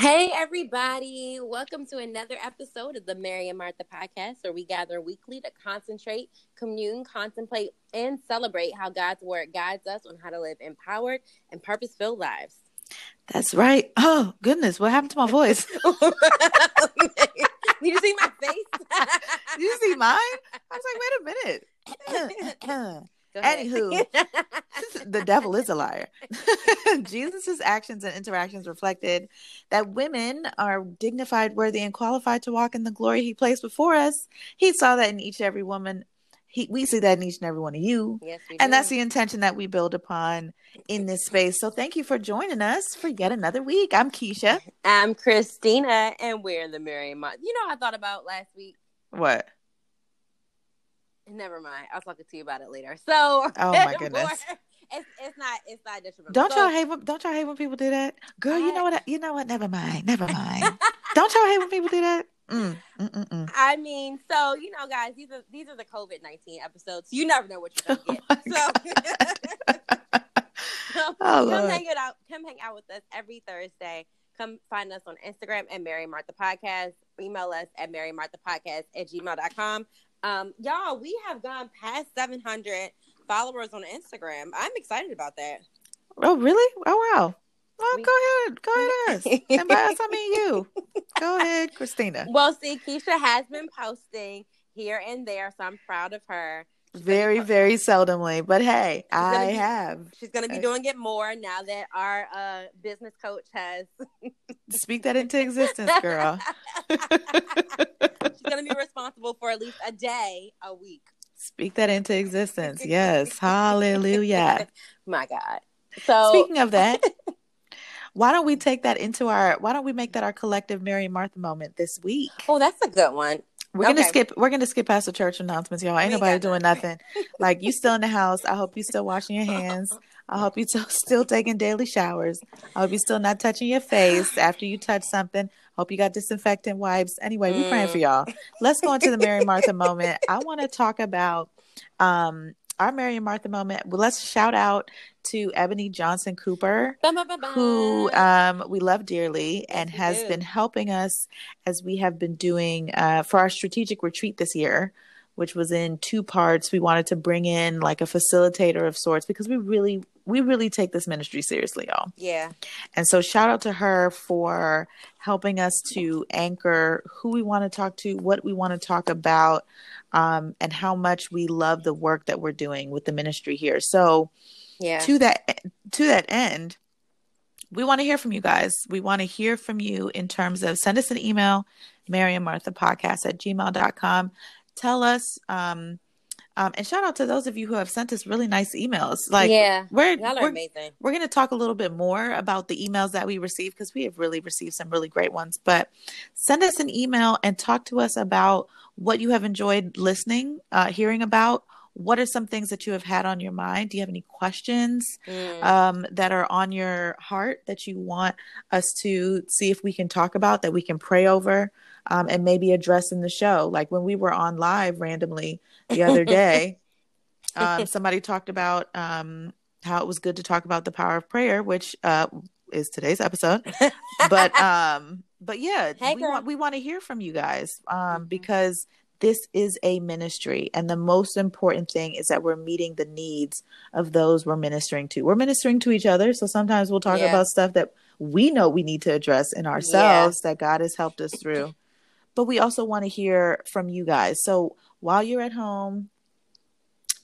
Hey, everybody. Welcome to another episode of the Mary and Martha podcast, where we gather weekly to concentrate, commune, contemplate, and celebrate how God's word guides us on how to live empowered and purpose filled lives. That's right. Oh, goodness. What happened to my voice? Did you see my face? Did you see mine? I was like, wait a minute. Anywho, the devil is a liar. Jesus' actions and interactions reflected that women are dignified, worthy, and qualified to walk in the glory he placed before us. He saw that in each and every woman. He, we see that in each and every one of you. yes, And do. that's the intention that we build upon in this space. So thank you for joining us for yet another week. I'm Keisha. I'm Christina, and we're in the Mary and You know, I thought about last week. What? Never mind. I'll talk to you about it later. So, Oh, my goodness. it's it's not it's not detrimental. Don't So- y'all hate when don't y'all hate when people do that? Girl, you know what? You know what? Never mind. Never mind. don't y'all hate when people do that? Mm, mm, mm, mm. I mean, so you know, guys, these are these are the COVID nineteen episodes. You never know what you're gonna Oh get. my so, so Oh, come Lord. hang it out. Come hang out with us every Thursday. Come find us on Instagram at Mary Martha Podcast. Email us at Mary Martha Podcast at gmail.com. Um, y'all, we have gone past seven hundred followers on Instagram. I'm excited about that. Oh, really? Oh, wow. Well, We- go ahead. Go ahead. Us. And by us, I mean you. Go ahead, Christina. Well, see, Keisha has been posting here and there, so I'm proud of her. Very, very seldomly, but hey, gonna I be- have. She's going to be doing it more now that our uh, business coach has. Speak that into existence, girl. She's going to be responsible for at least a day a week. Speak that into existence. Yes. Hallelujah. My God. So, Speaking of that, why don't we take that into our why don't we make that our collective Mary and Martha moment this week? oh, that's a good one. We're gonna skip we're gonna skip past the church announcements, y'all. Ain't We nobody doing nothing. Like you still in the house. I hope you still washing your hands. I hope you still still taking daily showers. I hope you're still not touching your face after you touch something. Hope you got disinfectant wipes. Anyway, we're praying for Mm. y'all. Let's go into the Mary Martha moment. I want to talk about um our Mary and Martha moment. Well, let's shout out to Ebony Johnson Cooper bum, bum, bum. who um, we love dearly and has been helping us as we have been doing uh, for our strategic retreat this year, which was in two parts. We wanted to bring in like a facilitator of sorts because we really, we really take this ministry seriously, y'all. yeah. And so, shout out to her for helping us to anchor who we want to talk to, what we want to talk about, um, and how much we love the work that we're doing with the ministry here. So, Yeah. to that to that end we want to hear from you guys we want to hear from you in terms of send us an email mary and martha podcast at gmail.com tell us um, um and shout out to those of you who have sent us really nice emails like yeah. we're Y'all are we're, amazing. we're going to talk a little bit more about the emails that we receive because we have really received some really great ones but send us an email and talk to us about what you have enjoyed listening uh, hearing about what are some things that you have had on your mind do you have any questions Mm. um, that are on your heart that you want us to see if we can talk about, that we can pray over, um, and maybe address in the show. Like when we were on live randomly the other day, um, somebody talked about um, how it was good to talk about the power of prayer, which uh, is today's episode. But um, but yeah, Hey, we girl. want we want to hear from you guys um, Mhm. because this is a ministry, and the most important thing is that we're meeting the needs of those we're ministering to. We're ministering to each other, so sometimes we'll talk Yeah. about stuff that we know we need to address in ourselves that God has helped us through. But we also want to hear from you guys. So while you're at home,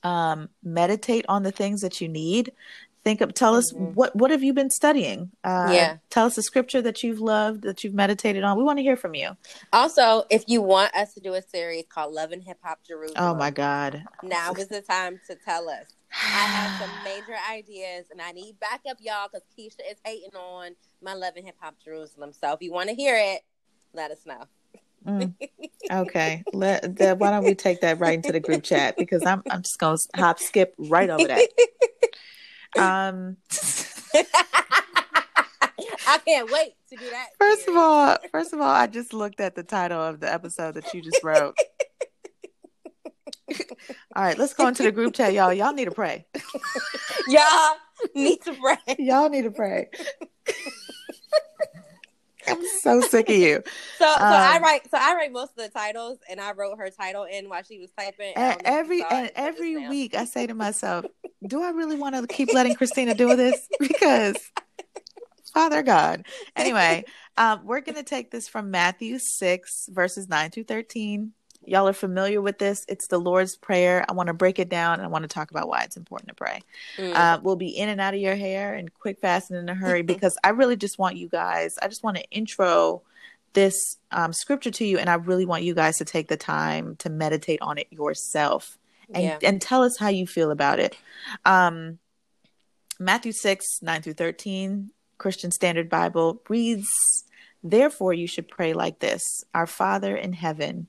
um, meditate on the things that you need. Think of, tell us Mhm. what what have you been studying? Uh, Yeah. tell us a scripture that you've loved that you've meditated on. We want to hear from you. Also, if you want us to do a series called Love and Hip Hop Jerusalem, Oh my God! now is the time to tell us. I have some major ideas and I need backup, y'all, because Keisha is hating on my Love and Hip Hop Jerusalem. So if you want to hear it, let us know. Mm, okay, let that. Why don't we take that right into the group chat because I'm I'm just gonna hop skip right over that. Um, I can't wait to do that. first of all, first of all, I just looked at the title of the episode that you just wrote. all right, let's go into the group chat, y'all. Y'all need to pray. y'all need to pray. Y'all need to pray. I'm so sick of you. So, so um, I write. So I write most of the titles, and I wrote her title in while she was typing. And every and every week, I say to myself, "Do I really want to keep letting Christina do this?" Because, Father God. Anyway, um, we're going to take this from Matthew six verses nine through thirteen. Y'all are familiar with this. It's the Lord's Prayer. I want to break it down and I want to talk about why it's important to pray. Mm. Uh, we'll be in and out of your hair and quick, fast, and in a hurry because I really just want you guys, I just want to intro this um, scripture to you and I really want you guys to take the time to meditate on it yourself and, yeah. and tell us how you feel about it. Um, Matthew 6, 9 through 13, Christian Standard Bible reads, Therefore, you should pray like this Our Father in heaven,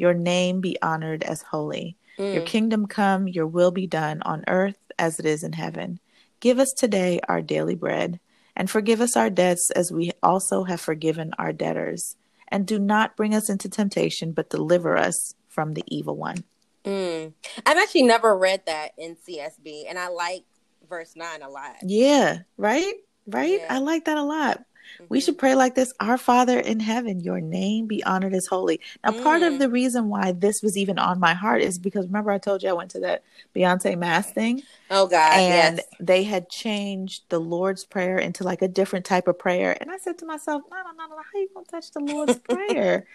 your name be honored as holy. Mm. Your kingdom come, your will be done on earth as it is in heaven. Give us today our daily bread, and forgive us our debts as we also have forgiven our debtors. And do not bring us into temptation, but deliver us from the evil one. Mm. I've actually never read that in CSB, and I like verse 9 a lot. Yeah, right? Right? Yeah. I like that a lot. We mm-hmm. should pray like this Our Father in heaven, your name be honored as holy. Now, mm. part of mm. the reason why this was even on my heart is because remember, I told you I went to that Beyonce Mass thing? Oh, God. And yes. they had changed the Lord's Prayer into like a different type of prayer. And I said to myself, no, no, no, no, how you going to touch the Lord's Prayer?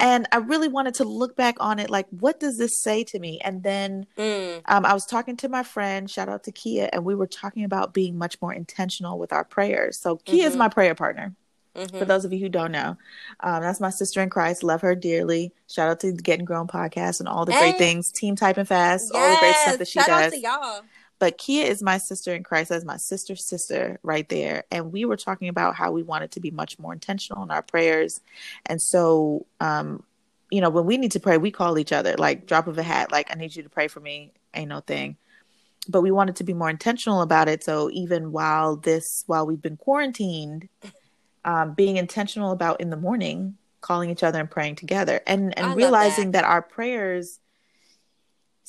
And I really wanted to look back on it like, what does this say to me? And then mm. um, I was talking to my friend, shout out to Kia, and we were talking about being much more intentional with our prayers. So, Kia mm-hmm. is my prayer partner. Mm-hmm. For those of you who don't know, um, that's my sister in Christ. Love her dearly. Shout out to the Getting Grown podcast and all the hey. great things. Team typing fast, yes. all the great stuff that she does. Shout does. Out to y'all. But Kia is my sister in Christ. as my sister's sister right there. And we were talking about how we wanted to be much more intentional in our prayers. And so, um, you know, when we need to pray, we call each other, like drop of a hat, like, I need you to pray for me. Ain't no thing. But we wanted to be more intentional about it. So even while this, while we've been quarantined, um, being intentional about in the morning calling each other and praying together and and realizing that. that our prayers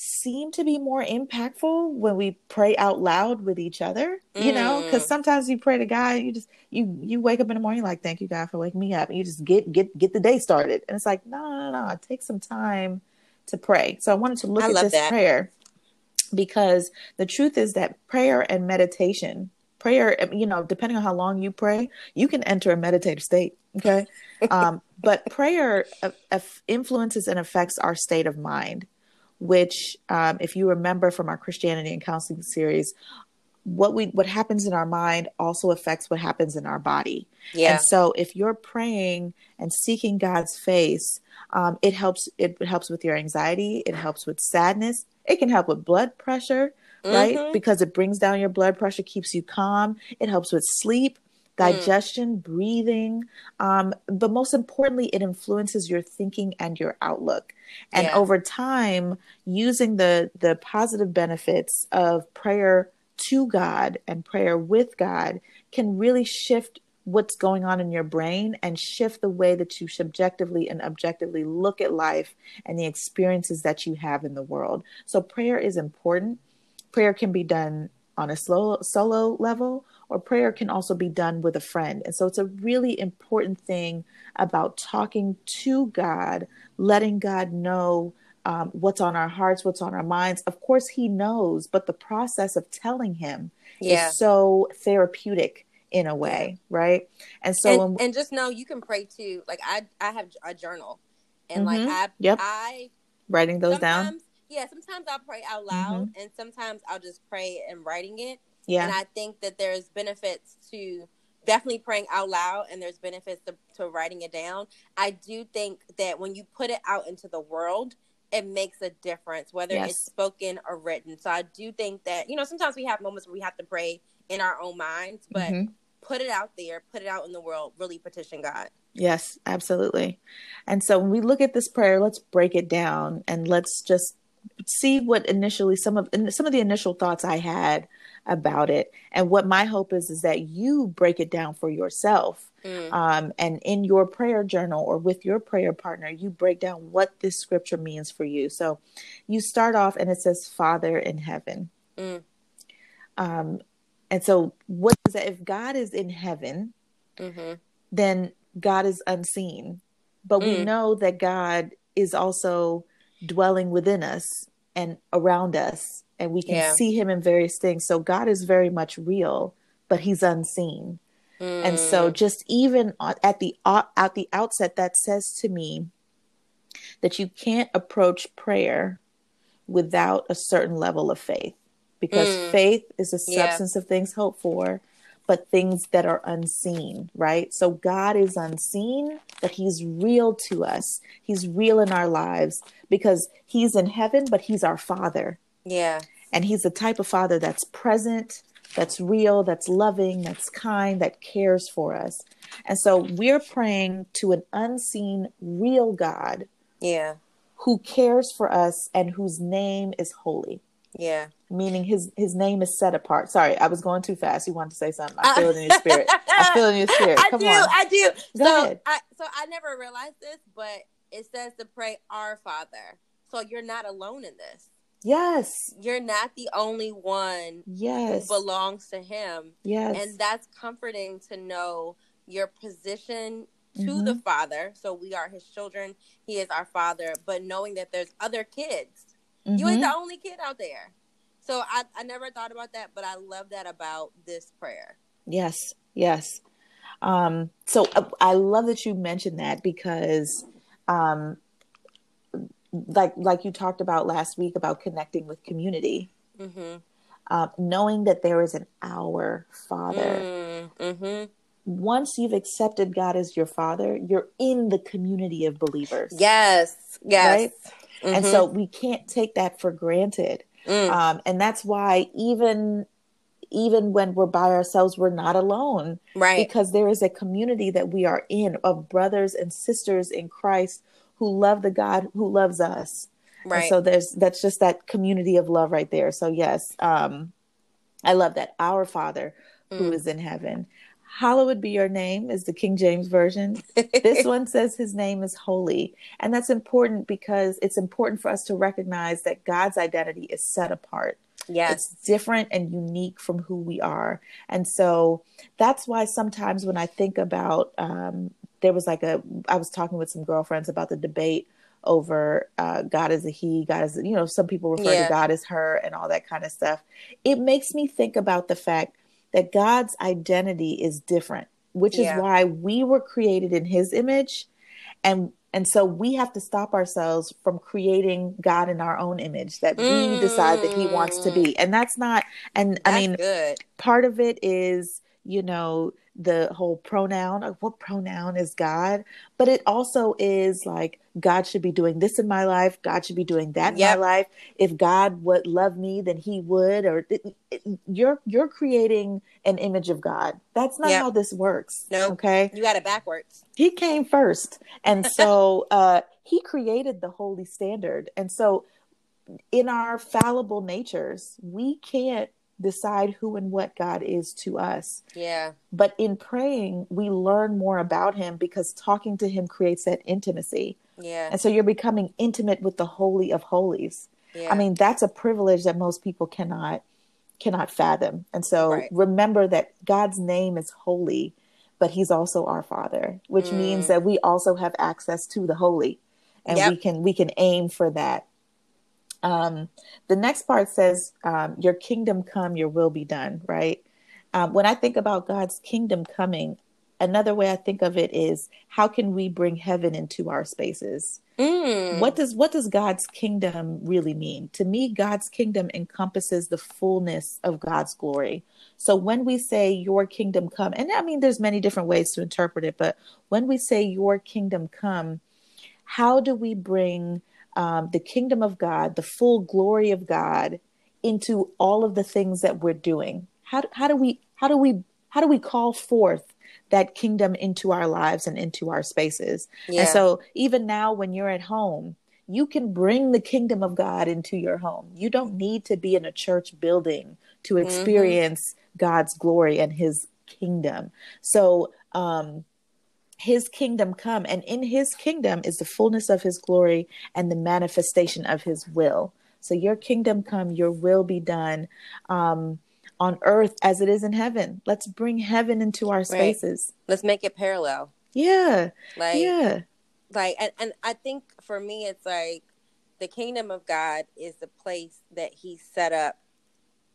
seem to be more impactful when we pray out loud with each other you mm. know because sometimes you pray to god you just you you wake up in the morning like thank you god for waking me up and you just get get get the day started and it's like no no no, no. take some time to pray so i wanted to look I at this that. prayer because the truth is that prayer and meditation prayer you know depending on how long you pray you can enter a meditative state okay um, but prayer uh, influences and affects our state of mind which um, if you remember from our christianity and counseling series what we what happens in our mind also affects what happens in our body yeah and so if you're praying and seeking god's face um, it helps it helps with your anxiety it helps with sadness it can help with blood pressure right? Mm-hmm. Because it brings down your blood pressure, keeps you calm. It helps with sleep, digestion, mm. breathing. Um, but most importantly, it influences your thinking and your outlook. And yeah. over time, using the the positive benefits of prayer to God and prayer with God can really shift what's going on in your brain and shift the way that you subjectively and objectively look at life and the experiences that you have in the world. So prayer is important prayer can be done on a slow, solo level or prayer can also be done with a friend. And so it's a really important thing about talking to God, letting God know um, what's on our hearts, what's on our minds. Of course, He knows, but the process of telling Him yeah. is so therapeutic in a way, right? And so, and, when, and, just know you can pray too. Like I, I have a journal, and mm-hmm. like I, yep. I writing those down yeah, sometimes I'll pray out loud mm-hmm. and sometimes I'll just pray and writing it. Yeah. And I think that there's benefits to definitely praying out loud and there's benefits to, to writing it down. I do think that when you put it out into the world, it makes a difference, whether yes. it's spoken or written. So I do think that, you know, sometimes we have moments where we have to pray in our own minds, but mm-hmm. put it out there, put it out in the world, really petition God. Yes, absolutely. And so when we look at this prayer, let's break it down and let's just see what initially some of some of the initial thoughts I had about it, and what my hope is is that you break it down for yourself, mm. um, and in your prayer journal or with your prayer partner, you break down what this scripture means for you. So, you start off and it says, "Father in heaven," mm. um, and so what is that? If God is in heaven, mm-hmm. then God is unseen, but we Mm. know that God is also dwelling within us and around us, and we can Yeah. see Him in various things. So God is very much real, but He's unseen. And so, Mm. just even at the at the outset, that says to me that you can't approach prayer without a certain level of faith, because Mm. faith is the Yeah. substance of things hoped for, but things that are unseen. Right. So God is unseen, but He's real to us. He's real in our lives because He's in heaven, but He's our Father yeah, and he's the type of father that's present that's real that's loving that's kind that cares for us and so we're praying to an unseen real god yeah, who cares for us and whose name is holy yeah. meaning his his name is set apart sorry i was going too fast you wanted to say something i uh, feel it in your spirit i feel it in your spirit I come do, on I do. Go so ahead. I so I never realized this, but it says to pray our Father. So you're not alone in this. Yes You're not the only one yes who belongs to Him, yes and that's comforting to know your position to Mhm. the Father. So we are His children. He is our Father, but knowing that there's other kids. You ain't Mhm. the only kid out there. So I, I never thought about that, but I love that about this prayer. Yes, yes. Um, so uh, I love that you mentioned that because, um, like like you talked about last week about connecting with community, Mm-hmm. uh, knowing that there is an our Father. Mm-hmm. Once you've accepted God as your Father, you're in the community of believers. Yes. Yes. Right? And Mhm. so we can't take that for granted. Mm. Um, and that's why even even when we're by ourselves, we're not alone. right. because there is a community that we are in of brothers and sisters in Christ who love the God who loves us. And right. so there's that's just that community of love right there. So yes, um I love that. Our Father who Mm. is in heaven. Hallowed be your name is the King James version. This one says his name is holy. And that's important because it's important for us to recognize that God's identity is set apart yes. it's different and unique from who we are and so that's why sometimes when i think about um, there was like a i was talking with some girlfriends about the debate over uh, god is a he god is you know some people refer Yeah. to god as her and all that kind of stuff it makes me think about the fact that god's identity is different which is why we were created in his image and and so we have to stop ourselves from creating God in our own image that we decide that he wants to be. And that's not and That's I mean good. part of it is, you know, the whole pronoun, like what pronoun is God? But it also is like God should be doing this in my life, God should be doing that in Yep. my life. If God would love me, then he would or it, it- you're you're creating an image of God. That's not Yep. how this works. Nope. Okay? You got it backwards. he came first and so uh he created the holy standard and so in our fallible natures we can't decide who and what god is to us Yeah. but in praying we learn more about him because talking to him creates that intimacy Yeah. and so you're becoming intimate with the holy of holies Yeah. I mean, that's a privilege that most people cannot cannot fathom. And so Right. remember that God's name is holy, but he's also our father, which Mm. means that we also have access to the holy and Yep. we can we can aim for that. Um, the next part says, um, "Your kingdom come, your will be done." Right? Um, when I think about God's kingdom coming, another way I think of it is, how can we bring heaven into our spaces? Mm. what does what does god's kingdom really mean to me god's kingdom encompasses the fullness of god's glory so when we say your kingdom come and i mean there's many different ways to interpret it but when we say your kingdom come how do we bring um, the kingdom of god the full glory of god into all of the things that we're doing how, how do we how do we how do we call forth that kingdom into our lives and into our spaces Yeah. and so, even now, when you're at home, you can bring the kingdom of God into your home. You don't need to be in a church building to Mm-hmm. experience God's glory and his kingdom. So, um, his kingdom come, and in his kingdom is the fullness of his glory and the manifestation of his will. So, your kingdom come, your will be done um, on earth as it is in heaven. Let's bring heaven into our spaces. Let's make it parallel. Yeah. Like yeah. like and, and I think for me it's like the kingdom of God is the place that he set up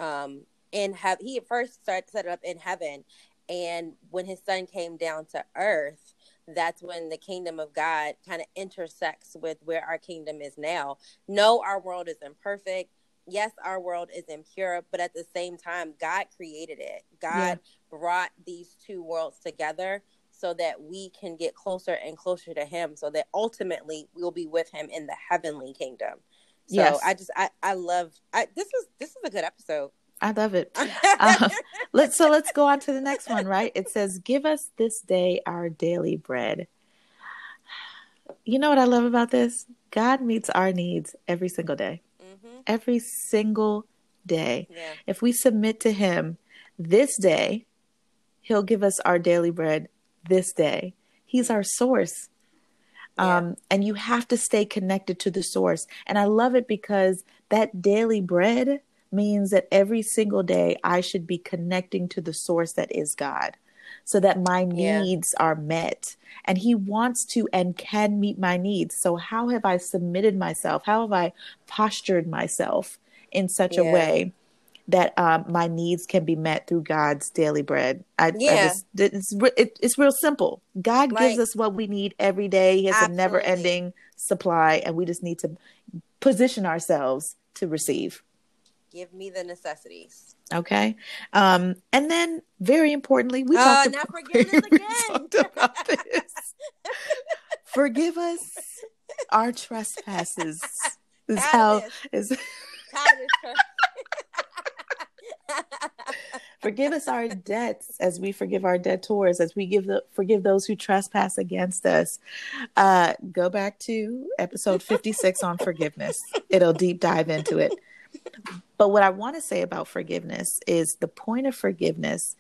um in have he first started set it up in heaven and when his son came down to earth that's when the kingdom of God kind of intersects with where our kingdom is now. No, our world is imperfect. Yes, our world is impure, but at the same time, God created it. God yeah. brought these two worlds together so that we can get closer and closer to him so that ultimately we'll be with him in the heavenly kingdom. So yes. I just I I love I this was this is a good episode. I love it. um, let's so let's go on to the next one. Right? It says, "Give us this day our daily bread." You know what I love about this? God meets our needs every single day. Mm-hmm. Every single day. Yeah. If we submit to Him this day, He'll give us our daily bread this day. He's our source. Yeah. Um, and you have to stay connected to the source. And I love it because that daily bread means that every single day I should be connecting to the source that is God so that my needs yeah. are met. And He wants to and can meet my needs. So, how have I submitted myself? How have I postured myself in such yeah. a way? That um, my needs can be met through God's daily bread. I, yeah. I just, it's it, it's real simple. God gives us what we need every day. He has absolutely. a never ending supply, and we just need to position ourselves to receive. Give me the necessities. Okay. Um, and then very importantly, we uh, talked, about, again. talked about this. Forgive us our trespasses. Is how is forgive us our debts as we forgive our debtors, as we give the forgive those who trespass against us. Uh, go back to episode 56 on forgiveness. It'll deep dive into it. But what I want to say about forgiveness is the point of forgiveness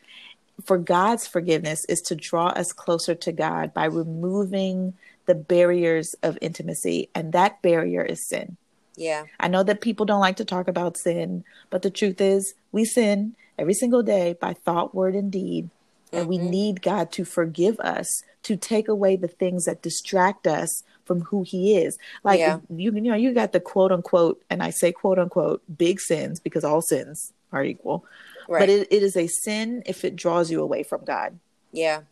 for God's forgiveness is to draw us closer to God by removing the barriers of intimacy. And that barrier is sin. Yeah. I know that people don't like to talk about sin, but the truth is we sin every single day by thought, word, and deed. And mm-hmm. we need God to forgive us, to take away the things that distract us from who he is. Like yeah. you, you know, you got the quote unquote, and I say quote unquote, big sins because all sins are equal. Right. But it, it is a sin if it draws you away from God. Yeah.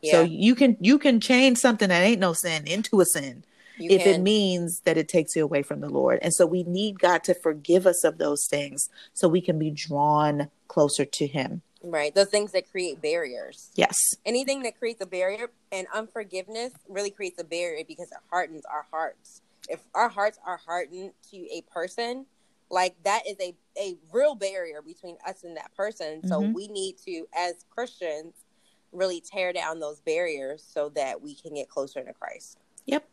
yeah. So you can you can change something that ain't no sin into a sin. You if can. it means that it takes you away from the Lord. And so we need God to forgive us of those things so we can be drawn closer to Him. Right. Those things that create barriers. Yes. Anything that creates a barrier and unforgiveness really creates a barrier because it hardens our hearts. If our hearts are hardened to a person, like that is a, a real barrier between us and that person. Mm-hmm. So we need to, as Christians, really tear down those barriers so that we can get closer to Christ. Yep.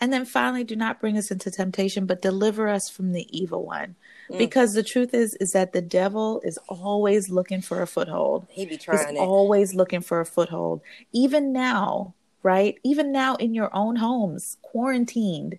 And then finally, do not bring us into temptation, but deliver us from the evil one. Mm. Because the truth is, is that the devil is always looking for a foothold. He be trying He's it. always looking for a foothold. Even now, right? Even now in your own homes, quarantined,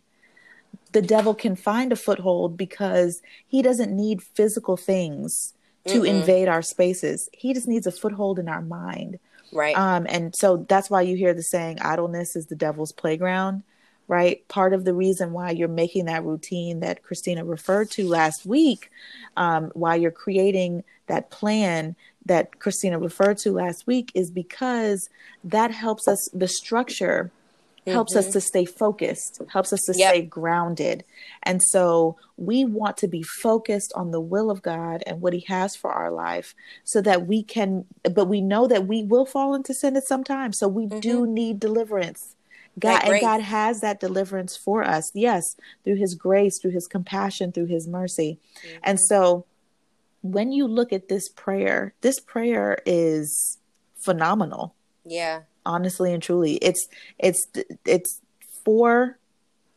the devil can find a foothold because he doesn't need physical things to Mm-mm. invade our spaces. He just needs a foothold in our mind. Right. Um, and so that's why you hear the saying idleness is the devil's playground right? Part of the reason why you're making that routine that Christina referred to last week, um, why you're creating that plan that Christina referred to last week, is because that helps us, the structure helps mm-hmm. us to stay focused, helps us to yep. stay grounded. And so we want to be focused on the will of God and what He has for our life so that we can, but we know that we will fall into sin at some time. So we mm-hmm. do need deliverance God and God has that deliverance for us. Yes, through his grace, through his compassion, through his mercy. Mm-hmm. And so when you look at this prayer, this prayer is phenomenal. Yeah. Honestly and truly. It's it's it's four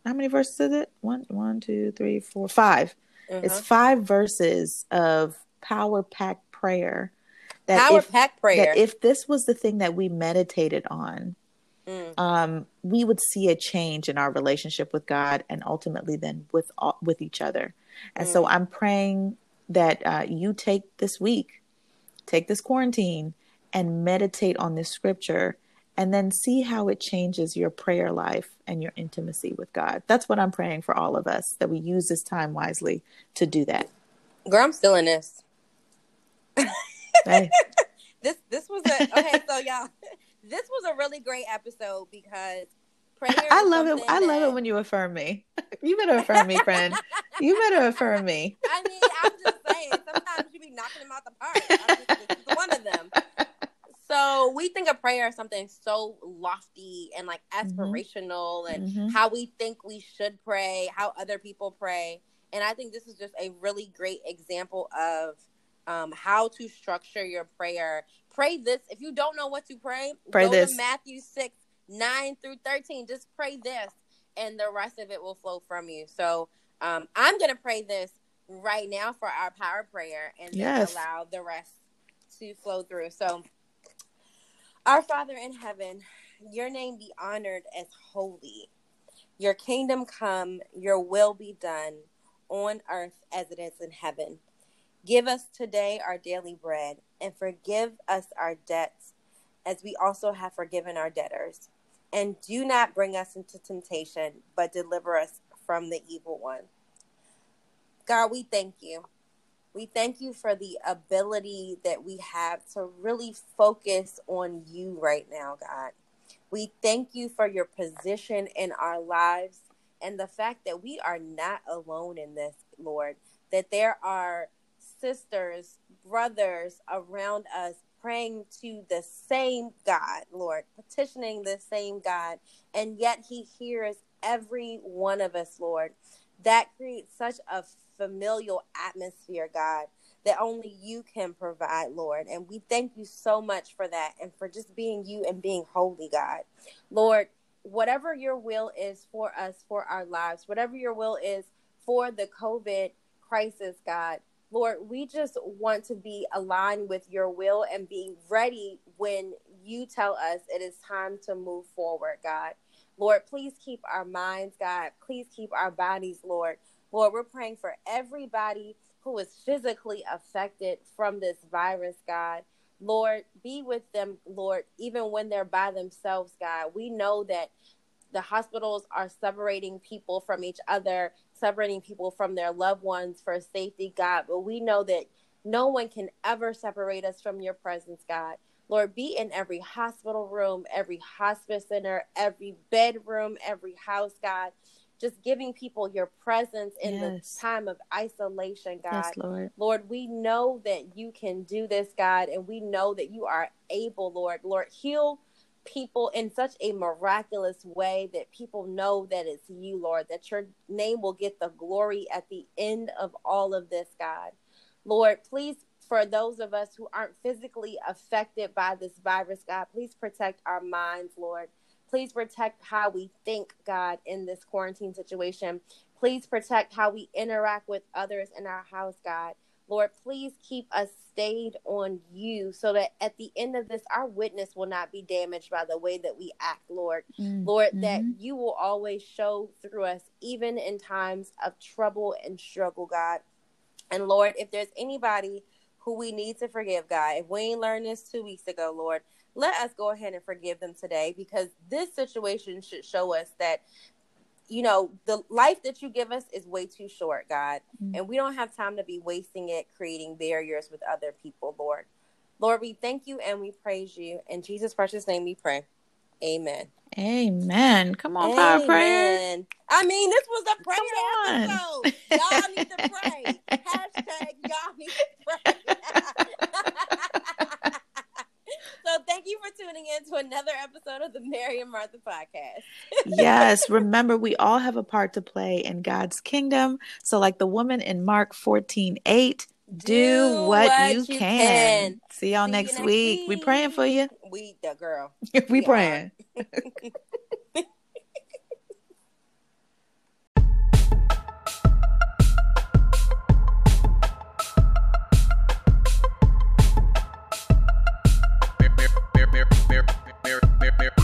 how many verses is it? One, one, two, three, four, five. It's five verses of power packed prayer. Power packed prayer. That if this was the thing that we meditated on, mm. um, we would see a change in our relationship with God and ultimately then with with each other. And mm. so I'm praying that uh, you take this week, take this quarantine, and meditate on this scripture and then see how it changes your prayer life and your intimacy with God. That's what I'm praying for all of us that we use this time wisely to do that. Girl, I'm still in this. hey. this this was a okay, so y'all, this was a really great episode because prayer. I love it. I love it when you affirm me. You better affirm me, friend. you better affirm me. I mean, I'm just saying. Sometimes you be knocking them out the park. Just, one of them. So we think of prayer as something so lofty and like mm-hmm. aspirational, mm-hmm. and mm-hmm. how we think we should pray, how other people pray, and I think this is just a really great example of um, how to structure your prayer. Pray this. If you don't know what to pray, pray go this. to Matthew six 9 through 13. Just pray this, and the rest of it will flow from you. So um, I'm going to pray this right now for our power prayer and yes. allow the rest to flow through. So, our Father in heaven, your name be honored as holy. Your kingdom come, your will be done on earth as it is in heaven. Give us today our daily bread and forgive us our debts as we also have forgiven our debtors and do not bring us into temptation, but deliver us from the evil one. God, we thank you. We thank you for the ability that we have to really focus on you right now, God. We thank you for your position in our lives and the fact that we are not alone in this, Lord, that there are sisters, brothers around us praying to the same God, Lord, petitioning the same God, and yet He hears every one of us, Lord. That creates such a familial atmosphere, God, that only you can provide, Lord. And we thank you so much for that and for just being you and being holy, God. Lord, whatever your will is for us, for our lives, whatever your will is for the COVID crisis, God, Lord, we just want to be aligned with your will and be ready when you tell us it is time to move forward, God. Lord, please keep our minds, God. Please keep our bodies, Lord. Lord, we're praying for everybody who is physically affected from this virus, God. Lord, be with them, Lord, even when they're by themselves, God. We know that the hospitals are separating people from each other separating people from their loved ones for safety, God. But we know that no one can ever separate us from your presence, God. Lord, be in every hospital room, every hospice center, every bedroom, every house, God. Just giving people your presence in yes. the time of isolation, God. Yes, Lord. Lord, we know that you can do this, God, and we know that you are able, Lord. Lord, heal people in such a miraculous way that people know that it's you, Lord, that your name will get the glory at the end of all of this, God. Lord, please, for those of us who aren't physically affected by this virus, God, please protect our minds, Lord. Please protect how we think, God, in this quarantine situation. Please protect how we interact with others in our house, God. Lord, please keep us stayed on you so that at the end of this, our witness will not be damaged by the way that we act, Lord. Mm-hmm. Lord, that you will always show through us, even in times of trouble and struggle, God. And Lord, if there's anybody who we need to forgive, God, if we ain't learned this two weeks ago, Lord, let us go ahead and forgive them today because this situation should show us that you know, the life that you give us is way too short, God. Mm-hmm. And we don't have time to be wasting it creating barriers with other people, Lord. Lord, we thank you and we praise you. In Jesus' precious name we pray. Amen. Amen. Come on, Amen. power prayer. I mean, this was a prayer episode. Y'all need to pray. Hashtag y'all need to pray. Thank you for tuning in to another episode of the Mary and Martha podcast. yes, remember we all have a part to play in God's kingdom. So like the woman in Mark 14, 8, do, do what, what, you, you can. can. See y'all next, next week. week. We praying for you. We the girl. we, we praying. bear, bear.